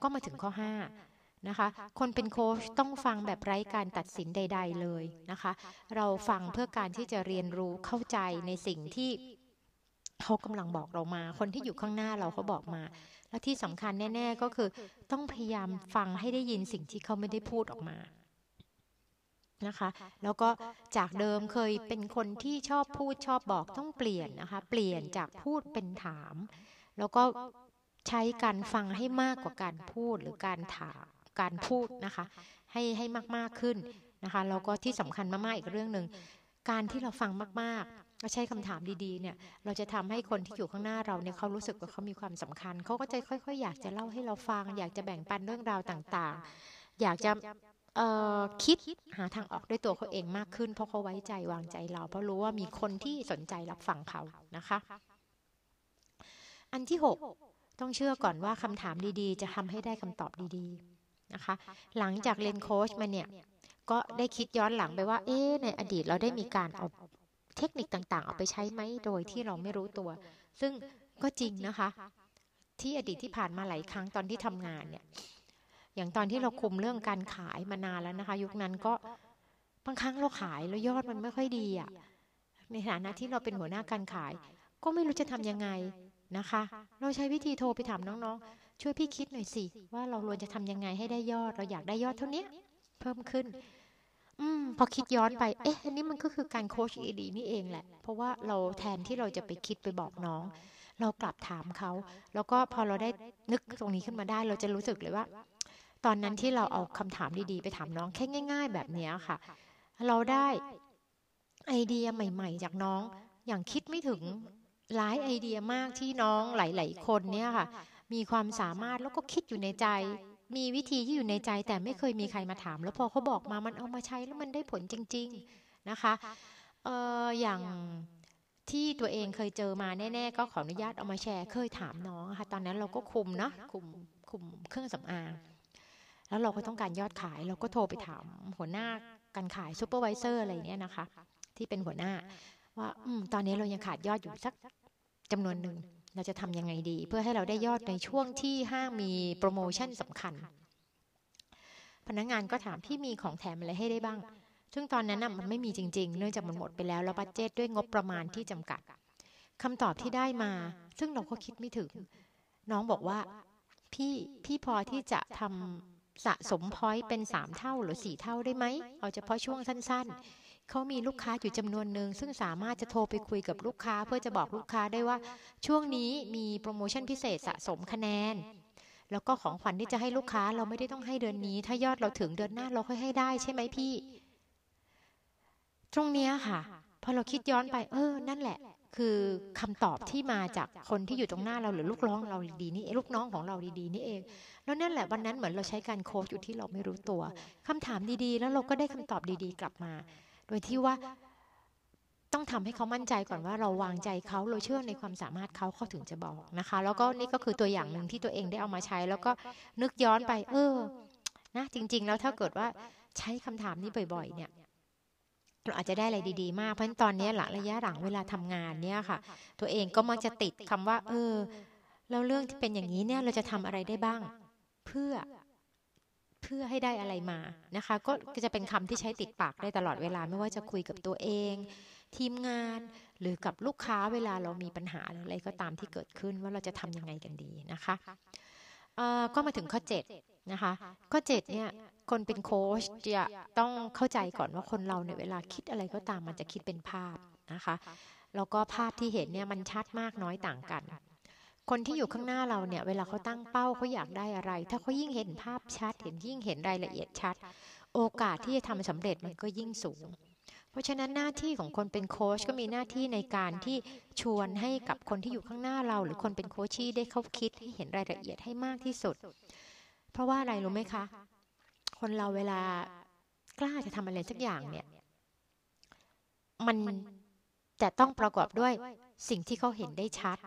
ก็มาถึงข้อ 5นะคะ คนเป็นโค้ชต้องฟังแบบไร้การตัดสินใด ๆ เลยนะคะ เราฟังเพื่อการที่จะเรียนรู้เข้าใจในสิ่งที่ เขากำลังบอกเรามา คนที่อยู่ข้างหน้าเราเขาบอกมา และที่สำคัญแน่ ๆ ก็คือ ต้องพยายามฟังให้ได้ยินสิ่งที่เขาไม่ได้พูดออกมานะคะ แล้วก็จากเดิมเคยเป็นคนที่ชอบพูดชอบบอกต้องเปลี่ยนนะคะ เปลี่ยนจากพูดเป็นถาม แล้วก็ใช้การฟังให้มากกว่าการพูดหรือการถามการพูดนะคะ ให้ให้มากๆขึ้นนะคะแล้วก็ที่สำคัญมากๆอีกเรื่องหนึ่งการที่เราฟังมากๆ ก็ใช้คำถามดีๆเนี่ย เราจะทำให้คนที่อยู่ข้างหน้าเราเนี่ยเขารู้สึกว่าเขามีความสำคัญ เขาก็จะค่อยๆ อยากจะเล่าให้เราฟัง อยากจะแบ่งปันเรื่องราวต่างๆ อยากจะคิดหาทางออกด้วยตัวเขาเองมากขึ้น เพราะเขาไว้ใจวางใจเรา เพราะรู้ว่ามีคนที่สนใจรับฟังเขานะคะ อันที่ 6 ต้องเชื่อก่อนว่าคำถามดีๆ จะทำให้ได้คำตอบดีๆนะคะ หลังจากเรียนโค้ชมาเนี่ยก็ได้คิดย้อนหลังไปว่า เอ๊ในอดีตเราได้มีการเอา เทคนิคต่างๆ เอาไปใช้ไหมโดยที่เราไม่รู้ตัว ซึ่งก็จริงนะคะ ที่อดีตที่ผ่านมาหลายครั้งตอนที่ทำงานเนี่ย อย่างตอนที่เราคุมเรื่องการขายมานานแล้วนะคะ ยุคนั้นก็บางครั้งเราขายแล้วยอดมันไม่ค่อยดีอะ่ะในฐานะที่เราเป็นหัวหน้าการขาย ก็ไม่รู้จะทำยังไงนะคะ เราใช้วิธีโทรไปถามน้องๆ ช่วยพี่คิดหน่อยสิ ว่าเราควรจะทำยังไงให้ได้ยอด เราอยากได้ยอดเท่านี้เพิ่มขึ้น อืมพอคิดย้อนไป เอ๊ะอันนี้มันก็คือการโคชอีดีนี่เองแหละ เพราะว่าเราแทนที่เราจะไปคิดไปบอกน้อง เรากลับถามเขา แล้วก็พอเราได้นึกตรงนี้ขึ้นมาได้ เราจะรู้สึกเลยว่า ตอนนั้นที่เราเอาคำถามดีๆ ไปถามน้องแค่ง่าย ๆ แบบนี้ค่ะ เราได้ไอเดียใหม่ ๆ จากน้อง อย่างคิดไม่ถึงหลายไอเดียมากที่น้องหลาย ๆ คนเนี่ยค่ะ มีความสามารถแล้วก็คิดอยู่ในใจ มีวิธีที่อยู่ในใจแต่ไม่เคยมีใครมาถาม แล้วพอเขาบอกมามันเอามาใช้แล้วมันได้ผลจริง ๆนะคะเอออย่างที่ตัวเองเคยเจอมาแน่ ๆ ก็ขออนุญาตเอามาแชร์ เคยถามน้องค่ะ ตอนนั้นเราก็คุมเนาะคุมคุมเครื่องสำอาง แล้วเราก็ต้องการยอดขาย เราก็โทรไปถามหัวหน้าการขาย supervisor อะไรเนี้ยนะคะ ที่เป็นหัวหน้า ว่าอตอนนี้เรายังขาดยอดอยู่สักจำนวนหนึ่ง เราจะทำยังไงดี เพื่อให้เราได้ยอดในช่วงที่ห้างมีโปรโมชั่นสำคัญ พนักงานก็ถามพี่มีของแถมอะไรให้ได้บ้าง ซึ่งตอนนั้นมันไม่มีจริง ๆ เนื่องจากมันหมดไปแล้วแล้ว budget ด้วยงบประมาณที่จำกัดคำตอบที่ได้มา ซึ่งเราก็คิดไม่ถึง น้องบอกว่าพี่พี่พอที่จะทำสะสมพอยต์เป็นสามเท่าหรือสี่เท่าได้ไหม เอาเฉพาะช่วงสั้น ๆ เขามีลูกค้าอยู่จำนวนหนึ่งซึ่งสามารถจะโทรไปคุยกับลูกค้า เพื่อจะบอกลูกค้าได้ว่า ช่วงนี้มีโปรโมชั่นพิเศษสะสมคะแนน แล้วก็ของขวัญที่จะให้ลูกค้าเราไม่ได้ต้องให้เดือนนี้ ถ้ายอดเราถึงเดือนหน้าเราค่อยให้ได้ใช่ไหมพี่ ตรงเนี้ยค่ะพอเราคิดย้อนไป เออ นั่นแหละ คือคำตอบที่มาจากคนที่อยู่ตรงหน้าเราหรือลูกน้องเราดีนี่ลูกน้องของเราดีๆนี่เอง แล้วนั่นแหละวันนั้นเหมือนเราใช้การโค้ชอยู่ที่เราไม่รู้ตัวคำถามดีๆ แล้วเราก็ได้คำตอบดีๆ กลับมา โดยที่ว่าต้องทำให้เขามั่นใจก่อนว่าเราวางใจเขาเราเชื่อในความสามารถเขาเขาถึงจะบอกนะคะ แล้วก็นี่ก็คือตัวอย่างหนึ่งที่ตัวเองได้เอามาใช้ แล้วก็นึกย้อนไป เออ นะ จริง ๆ แล้วถ้าเกิดว่าใช้คำถามนี้บ่อย ๆ เนี่ยเราอาจจะได้อะไรดีๆ มาก เพราะตอนนี้หลังระยะหลังเวลาทำงานเนี่ยค่ะ ตัวเองก็มักจะติดคำว่า เออ แล้วเรื่องที่เป็นอย่างนี้เนี่ยเราจะทำอะไรได้บ้าง เพื่อ เพื่อให้ได้อะไรมานะคะ ก็จะเป็นคำที่ใช้ติดปากได้ตลอดเวลาไม่ว่าจะคุยกับตัวเอง ทีมงาน หรือกับลูกค้าเวลาเรามีปัญหาอะไรก็ตามที่เกิดขึ้นว่าเราจะทำยังไงกันดีนะคะก็มาถึงข้อ 7 นะคะ ข้อ 7 เนี่ย คนเป็นโค้ชจะต้องเข้าใจก่อนว่าคนเราเนี่ยเวลาคิดอะไรก็ตามมันจะคิดเป็นภาพนะคะ แล้วก็ภาพที่เห็นเนี่ยมันชัดมากน้อยต่างกัน คนที่อยู่ข้างหน้าเราเนี่ย เวลาเขาตั้งเป้าเขาอยากได้อะไร ถ้าเขายิ่งเห็นภาพชัด เห็นยิ่งเห็นรายละเอียดชัด โอกาสที่จะทำสำเร็จมันก็ยิ่งสูง เพราะฉะนั้นหน้าที่ของคนเป็นโค้ชก็มีหน้าที่ในการที่ชวนให้กับคนที่อยู่ข้างหน้าเรา หรือคนเป็นโค้ชี่ได้เขาคิดให้เห็นรายละเอียดให้มากที่สุด เพราะว่าอะไรรู้ไหมคะ คนเราเวลากล้าจะทำอะไรสักอย่างเนี่ย มันจะต้องประกอบด้วยสิ่งที่เขาเห็นได้ชัด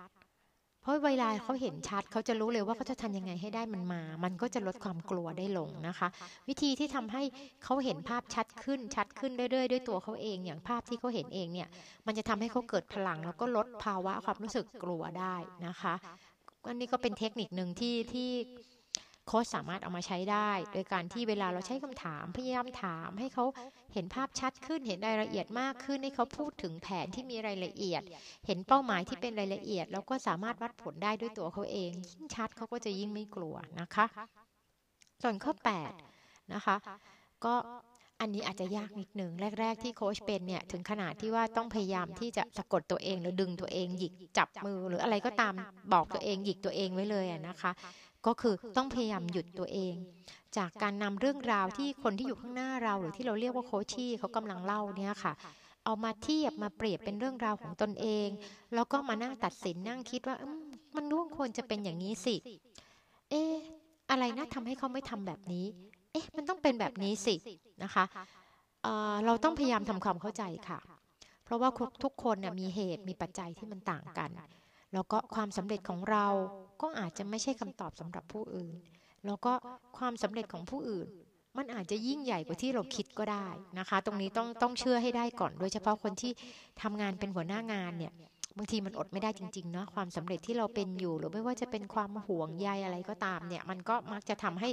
เพราะเวลาเขาเห็นชัดเขาจะรู้เลยว่าเขาจะทำยังไงให้ได้มันมา มันก็จะลดความกลัวได้ลงนะคะ วิธีที่ทำให้เขาเห็นภาพชัดขึ้นชัดขึ้นเรื่อยๆด้วยตัวเขาเองอย่างภาพที่เขาเห็นเองเนี่ย มันจะทำให้เขาเกิดพลัง แล้วก็ลดภาวะความรู้สึกกลัวได้นะคะอันนี้ก็เป็นเทคนิคหนึ่งที่ที่ โค้ชสามารถเอามาใช้ได้ โดยการที่เวลาเราใช้คำถามพยายามถาม ให้เขาเห็นภาพชัดขึ้นเห็นรายละเอียดมากขึ้นให้เขาพูดถึงแผนที่มีรายละเอียด เห็นเป้าหมายที่เป็นรายละเอียด แล้วก็สามารถวัดผลได้ด้วยตัวเขาเอง ยิ่งชัดเขาก็จะยิ่งไม่กลัวนะคะส่วนข้อ8นะคะก็อันนี้อาจจะยากนิดหนึ่งแรก ๆ ที่โค้ชเป็นเนี่ยถึงขนาดที่ว่าต้องพยายามที่จะสะกดตัวเองหรือดึงตัวเองหยิกจับมือหรืออะไรก็ตามบอกตัวเองหยิกตัวเองไว้เลยนะคะ ก็คือต้องพยายามหยุดตัวเอง จากการนำเรื่องราวที่คนที่อยู่ข้างหน้าเรา หรือที่เราเรียกว่าโคชชี่เขากำลังเล่าเนี่ยค่ะ เอามาเทียบมาเปรียบเป็นเรื่องราวของตนเอง แล้วก็มานั่งตัดสินนั่งคิดว่ามันร่วงควรจะเป็นอย่างนี้สิ เอ๊ะอะไรนะทำให้เขาไม่ทำแบบนี้ เอ๊ะ มันต้องเป็นแบบนี้สินะคะเเราต้องพยายามทำความเข้าใจค่ะ เพราะว่าทุกคนเนี่ยมีเหตุมีปัจจัยที่มันต่างกัน แล้วก็ความสำเร็จของเรา ก็อาจจะไม่ใช่คำตอบสำหรับผู้อื่น แล้วก็ความสำเร็จของผู้อื่น มันอาจจะยิ่งใหญ่กว่าที่เราคิดก็ได้นะคะ ตรงนี้ต้องต้องเชื่อให้ได้ก่อน โดยเฉพาะคนที่ทำงานเป็นหัวหน้างานเนี่ยบางทีมันอดไม่ได้จริงๆเนาะความสำเร็จที่เราเป็นอยู่ หรือไม่ว่าจะเป็นความห่วงใยอะไรก็ตามเนี่ยมันก็มักจะทำให้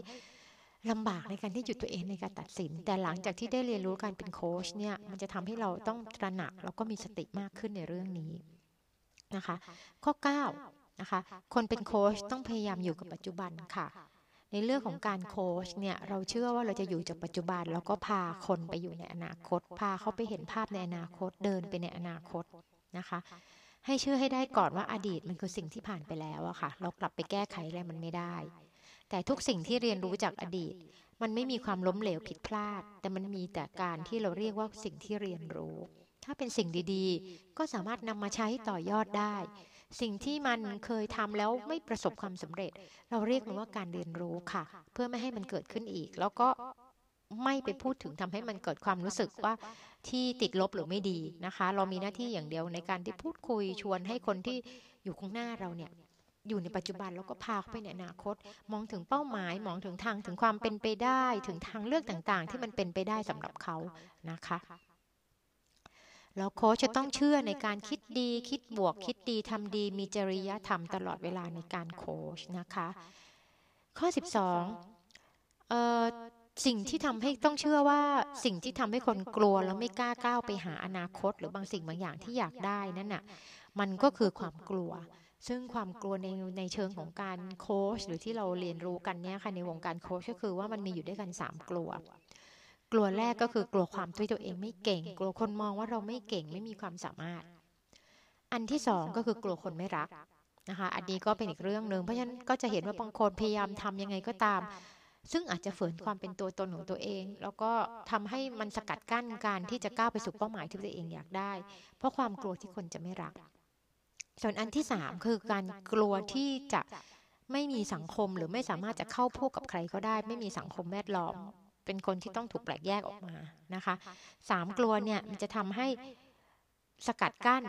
ลำบากในการที่หยุดตัวเองในการตัดสิน แต่หลังจากที่ได้เรียนรู้การเป็นโค้ชเนี่ยมันจะทำให้เราต้องตระหนักแล้วก็มีสติมากขึ้นในเรื่องนี้นะคะ ข้อ 9 นะคะ คนเป็นโค้ชต้องพยายามอยู่กับปัจจุบันค่ะ ในเรื่องของการโค้ชเนี่ยเราเชื่อว่าเราจะอยู่จากปัจจุบัน แล้วก็พาคนไปอยู่ในอนาคต พาเขาไปเห็นภาพในอนาคตเดินไปในอนาคตนะคะ ให้เชื่อให้ได้ก่อนว่าอดีตมันคือสิ่งที่ผ่านไปแล้วอะค่ะ เรากลับไปแก้ไขอะไรมันไม่ได้ แต่ทุกสิ่งที่เรียนรู้จากอดีต มันไม่มีความล้มเหลวผิดพลาด แต่มันมีแต่การที่เราเรียกว่าสิ่งที่เรียนรู้ ถ้าเป็นสิ่งดีๆ ก็สามารถนำมาใช้ต่อยอดได้ สิ่งที่มันเคยทำแล้วไม่ประสบความสำเร็จ เราเรียกมันว่าการเรียนรู้ค่ะ เพื่อไม่ให้มันเกิดขึ้นอีก แล้วก็ไม่ไปพูดถึงทำให้มันเกิดความรู้สึกว่าที่ติดลบหรือไม่ดีนะคะ เรามีหน้าที่อย่างเดียวในการที่พูดคุยชวนให้คนที่อยู่ข้างหน้าเราเนี่ยอยู่ในปัจจุบันแล้วก็พาเขาไปในอนาคต มองถึงเป้าหมาย มองถึงทางถึงความเป็นไปได้ ถึงทางเลือกต่างๆ ที่มันเป็นไปได้สำหรับเขานะคะ แล้วโค้ชจะต้องเชื่อในการคิดดี คิดบวก คิดดีทำดี มีจริยธรรมตลอดเวลาในการโค้ชนะคะ ข้อ 12เอ่อสิ่งที่ทำให้ต้องเชื่อว่าสิ่งที่ทำให้คนกลัวแล้วไม่กล้าก้าวไปหาอนาคต หรือบางสิ่งบางอย่างที่อยากได้นั่นน่ะมันก็คือความกลัว ซึ่งความกลัวในในเชิงของการโค้ชหรือที่เราเรียนรู้กันเนี่ยค่ะในวงการโค้ชก็คือว่ามันมีอยู่ด้วยกัน 3 กลัว กลัวแรกก็คือกลัวความที่ตัวเองไม่เก่ง กลัวคนมองว่าเราไม่เก่งไม่มีความสามารถ อันที่สองก็คือกลัวคนไม่รักนะคะ อันนี้ก็เป็นอีกเรื่องหนึ่งเพราะฉะนั้นก็จะเห็นว่าบางคนพยายามทำยังไงก็ตาม ซึ่งอาจจะฝืนความเป็นตัวตนของตัวเอง แล้วก็ทำให้มันสกัดกั้นการที่จะก้าวไปสู่เป้าหมายที่ตัวเองอยากได้ เพราะความกลัวที่คนจะไม่รัก ส่วนอันที่สามคือการกลัวที่จะไม่มีสังคมหรือไม่สามารถจะเข้าพวกกับใครก็ได้ ไม่มีสังคมแวดล้อม เป็นคนที่ต้องถูกแปลกแยกออกมานะคะสามกลัวเนี่ยมันจะทำให้สกัดกั้น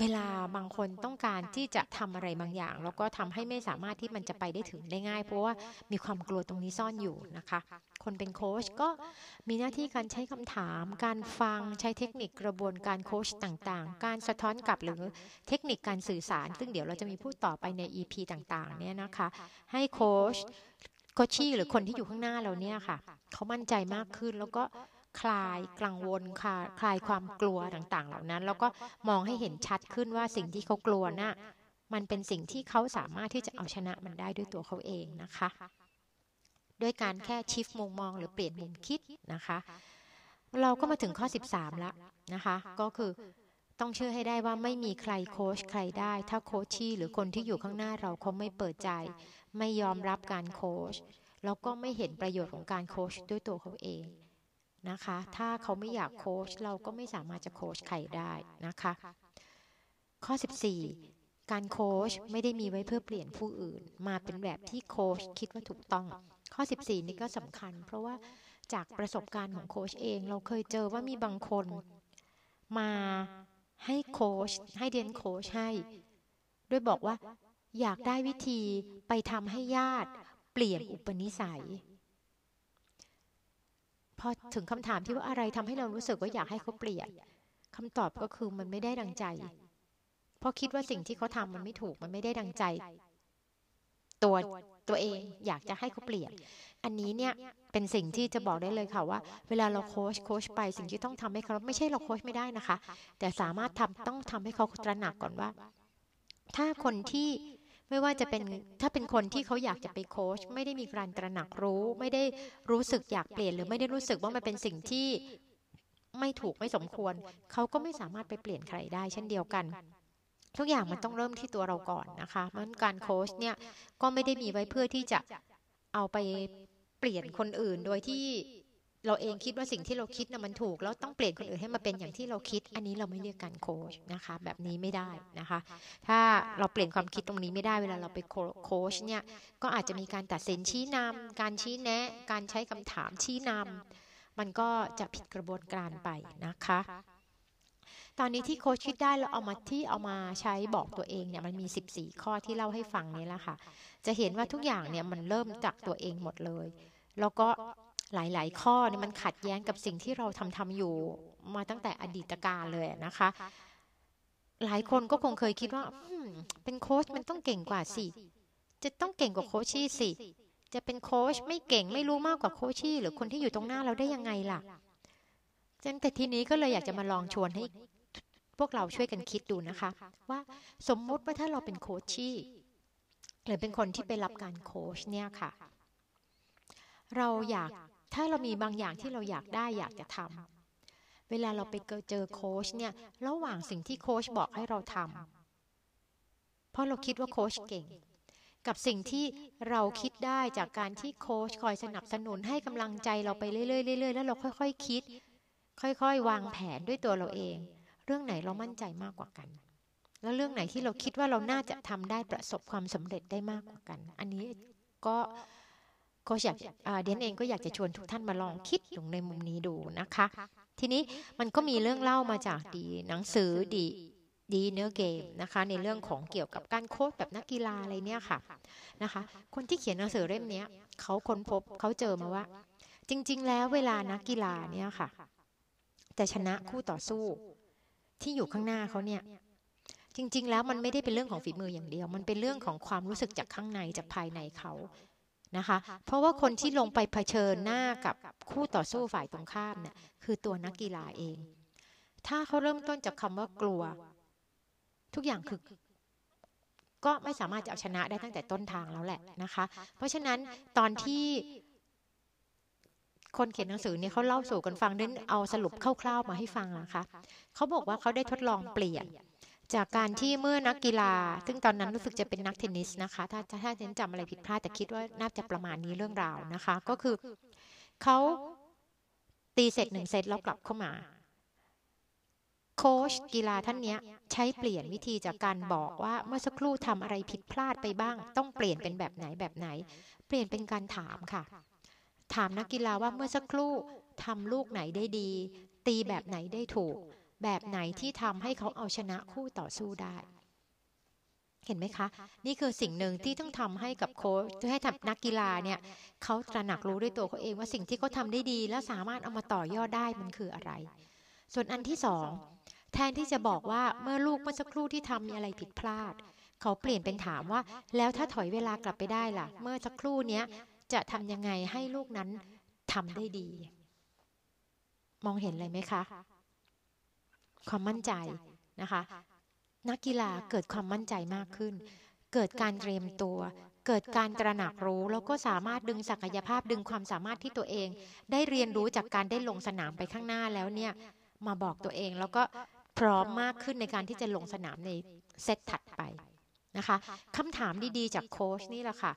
เวลาบางคนต้องการที่จะทำอะไรบางอย่าง แล้วก็ทำให้ไม่สามารถที่มันจะไปได้ถึงได้ง่าย เพราะว่ามีความกลัวตรงนี้ซ่อนอยู่นะคะ คนเป็นโค้ชก็มีหน้าที่การใช้คำถาม การฟังใช้เทคนิคกระบวนการโค้ชต่างๆ การสะท้อนกลับหรือเทคนิคการสื่อสาร ซึ่งเดี๋ยวเราจะมีพูดต่อไปใน EP ต่างๆเนี่ยนะคะ ให้โค้ช โคชี่หรือคนที่อยู่ข้างหน้าเราเนี่ยค่ะ เขามั่นใจมากขึ้นแล้วก็คลายกังวลคลายคลายความกลัวต่างๆ เหล่านั้น แล้วก็มองให้เห็นชัดขึ้นว่าสิ่งที่เขากลัวนะ่ะมันเป็นสิ่งที่เขาสามารถที่จะเอาชนะมันได้ด้วยตัวเขาเองนะคะด้วยการแค่ชิฟมุมมองหรือเปลี่ยนมุมคิดนะคะ เราก็มาถึงข้อ 13 แล้วนะคะ ก็คือต้องเชื่อให้ได้ว่าไม่มีใครโค้ชใครได้ ถ้าโคชชี่หรือคนที่อยู่ข้างหน้าเราเขาไม่เปิดใจ ไม่ยอมรับการโค้ชแล้วก็ไม่เห็นประโยชน์ของการโค้ชด้วยตัวเขาเองนะคะ ถ้าเขาไม่อยากโค้ชเราก็ไม่สามารถจะโค้ชใครได้นะคะ ข้อ 14 การโค้ชไม่ได้มีไว้เพื่อเปลี่ยนผู้อื่น มาเป็นแบบที่โค้ชคิดว่าถูกต้อง ข้อ 14 นี่ก็สำคัญ เพราะว่าจากประสบการณ์ของโค้ชเอง เราเคยเจอว่ามีบางคนมาให้โค้ชให้เรียนโค้ชให้ ด้วยบอกว่า อยากได้วิธีไปทำให้ญาติ เปลี่ยนอุปนิสัย พอถึงคำถามที่ว่าอะไรทำให้เรารู้สึกว่าอยากให้เขาเปลี่ยนคำตอบก็คือมันไม่ได้ดังใจ เพราะคิดว่าสิ่งที่เขาทำมันไม่ถูกมันไม่ได้ดังใจ ตัวตัวเองอยากจะให้เขาเปลี่ยน อันนี้เนี่ยเป็นสิ่งที่จะบอกได้เลยค่ะว่า เวลาเราโค้ชโค้ชไปสิ่งที่ต้องทำให้เขาไม่ใช่เราโค้ชไม่ได้นะคะ แต่สามารถทำต้องทำให้เขาตระหนักก่อนว่า ถ้าคนที่ ไม่ว่าจะเป็นถ้าเป็นคนที่เขาอยากจะไปโค้ชไม่ได้มีการตระหนักรู้ ไม่ได้รู้สึกอยากเปลี่ยน หรือไม่ได้รู้สึกว่ามันเป็นสิ่งที่ไม่ถูกไม่สมควร เขาก็ไม่สามารถไปเปลี่ยนใครได้เช่นเดียวกันทุกอย่างมันต้องเริ่มที่ตัวเราก่อนนะคะเพราะการโค้ชเนี่ยก็ไม่ได้มีไว้เพื่อที่จะเอาไปลี่ยนคนอื่นโดยที่ เราเองคิดว่าสิ่งที่เราคิดนะมันถูก แล้วต้องเปลี่ยนคนอื่นให้มาเป็นอย่างที่เราคิด อันนี้เราไม่เรียกการโค้ชนะคะ แบบนี้ไม่ได้นะคะ ถ้าเราเปลี่ยนความคิดตรงนี้ไม่ได้เวลาเราไปโค้ชเนี่ยก็อาจจะมีการตัดสินชี้นำการชี้แนะ การใช้คำถามชี้นำมันก็จะผิดกระบวนการไปนะคะตอนนี้ที่โค้ชคิดได้เราเอามาที่เอามาใช้บอกตัวเองเนี่ยมันมี 14 ข้อที่เล่าให้ฟังนี้แหละค่ะ จะเห็นว่าทุกอย่างเนี่ยมันเริ่มจากตัวเองหมดเลย แล้วก็ หลาย ๆ ข้อเนี่ยมันขัดแย้งกับสิ่งที่เราทำทำอยู่มาตั้งแต่อดีตการเลยนะคะ หลายคนก็คงเคยคิดว่าเป็นโค้ชมันต้องเก่งกว่าสิจะต้องเก่งกว่า coachee สิจะเป็นโค้ชไม่เก่งไม่รู้มากกว่า coachee หรือคนที่อยู่ตรงหน้าเราได้ยังไงล่ะจังแต่ทีนี้ก็เลยอยากจะมาลองชวนให้พวกเราช่วยกันคิดดูนะคะ ว่าสมมุติว่าถ้าเราเป็น coacheeหรือเป็นคนที่ไปรับการโค้ชเนี่ยค่ะ เราอยาก ถ้าเรามีบางอย่างที่เราอยากได้อยากจะทำเวลาเราไปเจอโค้ชเนี่ย ระหว่างสิ่งที่โค้ชบอกให้เราทำเพราะเราคิดว่าโค้ชเก่ง กับสิ่งที่เราคิดได้จากการที่โค้ชคอยสนับสนุนให้กำลังใจเราไปเรื่อยๆเรื่อยๆแล้วเราค่อยๆคคิด ค่อยๆ วางแผนด้วยตัวเราเอง เรื่องไหนเรามั่นใจมากกว่ากันแล้วเรื่องไหนที่เราคิดว่าเราน่าจะทำได้ประสบความสำเร็จได้มากกว่ากัน อันนี้ก็ ก็อยากเดียนเองก็อยากจะชวนทุกท่านมาลองคิดอยู่ในมุมนี้ดูนะคะ ทีนี้มันก็มีเรื่องเล่ามาจากดีหนังสือดีดีเนื้อเกมนะคะ ในเรื่องของเกี่ยวกับการโค้ดแบบนักกีฬาอะไรเนี่ยค่ะนะคะ คนที่เขียนหนังสือเล่มนี้เขาค้นพบเขาเจอมาว่า จริง ๆ แล้วเวลานักกีฬาเนี่ยค่ะ จะชนะคู่ต่อสู้ ที่อยู่ข้างหน้าเขาเนี่ย จริง ๆ แล้วมันไม่ได้เป็นเรื่องของฝีมืออย่างเดียว มันเป็นเรื่องของความรู้สึกจากข้างในจากภายในเขา นะคะ เพราะว่าคนที่ลงไปเผชิญหน้ากับคู่ต่อสู้ฝ่ายตรงข้ามเนี่ยคือตัวนักกีฬาเอง ถ้าเขาเริ่มต้นจากคำว่ากลัว ทุกอย่างคือก็ไม่สามารถจะเอาชนะได้ตั้งแต่ต้นทางแล้วแหละนะคะ เพราะฉะนั้นตอนที่คนเขียนหนังสือเนี่ยเขาเล่าสู่กันฟังเด้เอาสรุปคร่าวๆมาให้ฟังนะคะ เขาบอกว่าเขาได้ทดลองเปลี่ยน จากการที่เมื่อนักกีฬา ซึ่งตอนนั้นรู้สึกจะเป็นนักเทนนิสนะคะ ถ้าถ้าฉันจำอะไรผิดพลาดแต่คิดว่าน่าจะประมาณนี้เรื่องราวนะคะ ก็คือเขาตีเสร็จหนึ่งเซตแล้วกลับเข้ามา โค้ชกีฬาท่านนี้ใช้เปลี่ยนวิธีจากการบอกว่าเมื่อสักครู่ทำอะไรผิดพลาดไปบ้าง ต้องเปลี่ยนเป็นแบบไหนแบบไหน เปลี่ยนเป็นการถามค่ะ ถามนักกีฬาว่าเมื่อสักครู่ทำลูกไหนได้ดี ตีแบบไหนได้ถูก แบบไหนที่ทำให้เขาเอาชนะคู่ต่อสู้ได้ เห็นไหมคะ นี่คือสิ่งหนึ่งที่ต้องทำให้กับโค้ชให้ทำนักกีฬาเนี่ยเขาตระหนักรู้ด้วยตัวเขาเองว่าสิ่งที่เขาทาได้ดี และสามารถเอามาต่อยอดได้มันคืออะไร ส่วนอันที่สองแทนที่จะบอกว่าเมื่อลูกเมื่อสักครู่ที่ทำมีอะไรผิดพลาด เขาเปลี่ยนเป็นถามว่า แล้วถ้าถอยเวลากลับไปได้ล่ะ เมื่อสักครู่เนี้ยจะทำยังไงให้ลูกนั้นทำได้ดี มองเห็นอะไรไหมคะ ความมั่นใจนะคะ นักกีฬาเกิดความมั่นใจมากขึ้น เกิดการเตรียมตัว เกิดการตระหนักรู้ แล้วก็สามารถดึงศักยภาพดึงความสามารถที่ตัวเอง ได้เรียนรู้จากการได้ลงสนามไปข้างหน้าแล้วเนี่ยมาบอกตัวเองแล้วก็พร้อมมากขึ้นในการที่จะลงสนามในเซตถัดไปนะคะคำถามดีๆ จากโค้ชนี่แหละค่ะ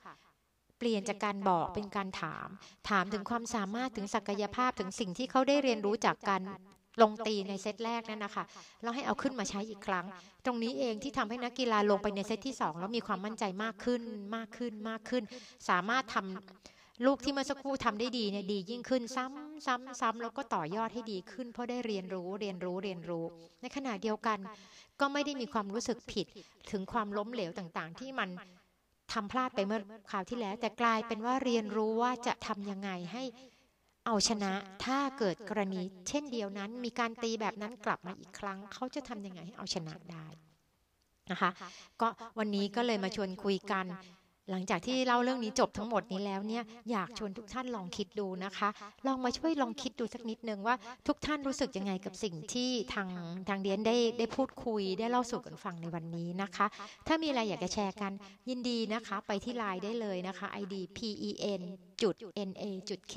เปลี่ยนจากการบอกเป็นการถาม ถามถึงความสามารถถึงศักยภาพถึงสิ่งที่เขาได้เรียนรู้จากการ ลงตีในเซตแรกนั่นนะคะแล้วให้เอาขึ้นมาใช้อีกครั้ง ตรงนี้เองที่ทำให้นักกีฬาลงไปในเซตที่ 2 แล้วมีความมั่นใจมากขึ้นมากขึ้นมากขึ้น สามารถทำลูกที่เมื่อสักครู่ทำได้ดีเนี่ยดียิ่งขึ้นซ้ำซ้ำซ้ำแล้วก็ต่อยอดให้ดีขึ้น เพราะได้เรียนรู้เรียนรู้เรียนรู้ ในขณะเดียวกัน ก็ไม่ได้มีความรู้สึกผิดถึงความล้มเหลวต่างๆ ที่มันทำพลาดไปเมื่อคราวที่แล้ว แต่กลายเป็นว่าเรียนรู้ว่าจะทำยังไงให้ เอาชนะ ถ้าเกิดกรณีเช่นเดียวนั้น มีการตีแบบนั้นกลับมาอีกครั้ง เขาจะทำยังไงให้เอาชนะได้นะคะ ก็วันนี้ก็เลยมาชวนคุยกัน หลังจากที่เล่าเรื่องนี้จบทั้งหมดนี้แล้วเนี่ยอยากชวนทุกท่านลองคิดดูนะคะ ลองมาช่วยลองคิดดูสักนิดนึงว่าทุกท่านรู้สึกยังไงกับสิ่งที่ทางทางเดียนได้ได้พูดคุยได้เล่าสู่กันฟังในวันนี้นะคะ ถ้ามีอะไรอยากจะแชร์กันยินดีนะคะไปที่ไลน์ได้เลยนะคะ ID pen จุด na จุด ka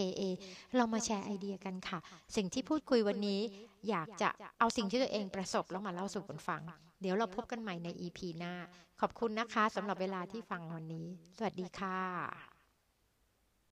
เรามาแชร์ไอเดียกันค่ะ สิ่งที่พูดคุยวันนี้อยากจะเอาสิ่งที่ตัวเองประสบแล้วมาเล่าสู่กันฟัง เดี๋ยวเราพบกันใหม่ใน EP หน้า ขอบคุณนะคะสำหรับเวลาที่ฟังวันนี้ สวัสดีค่ะ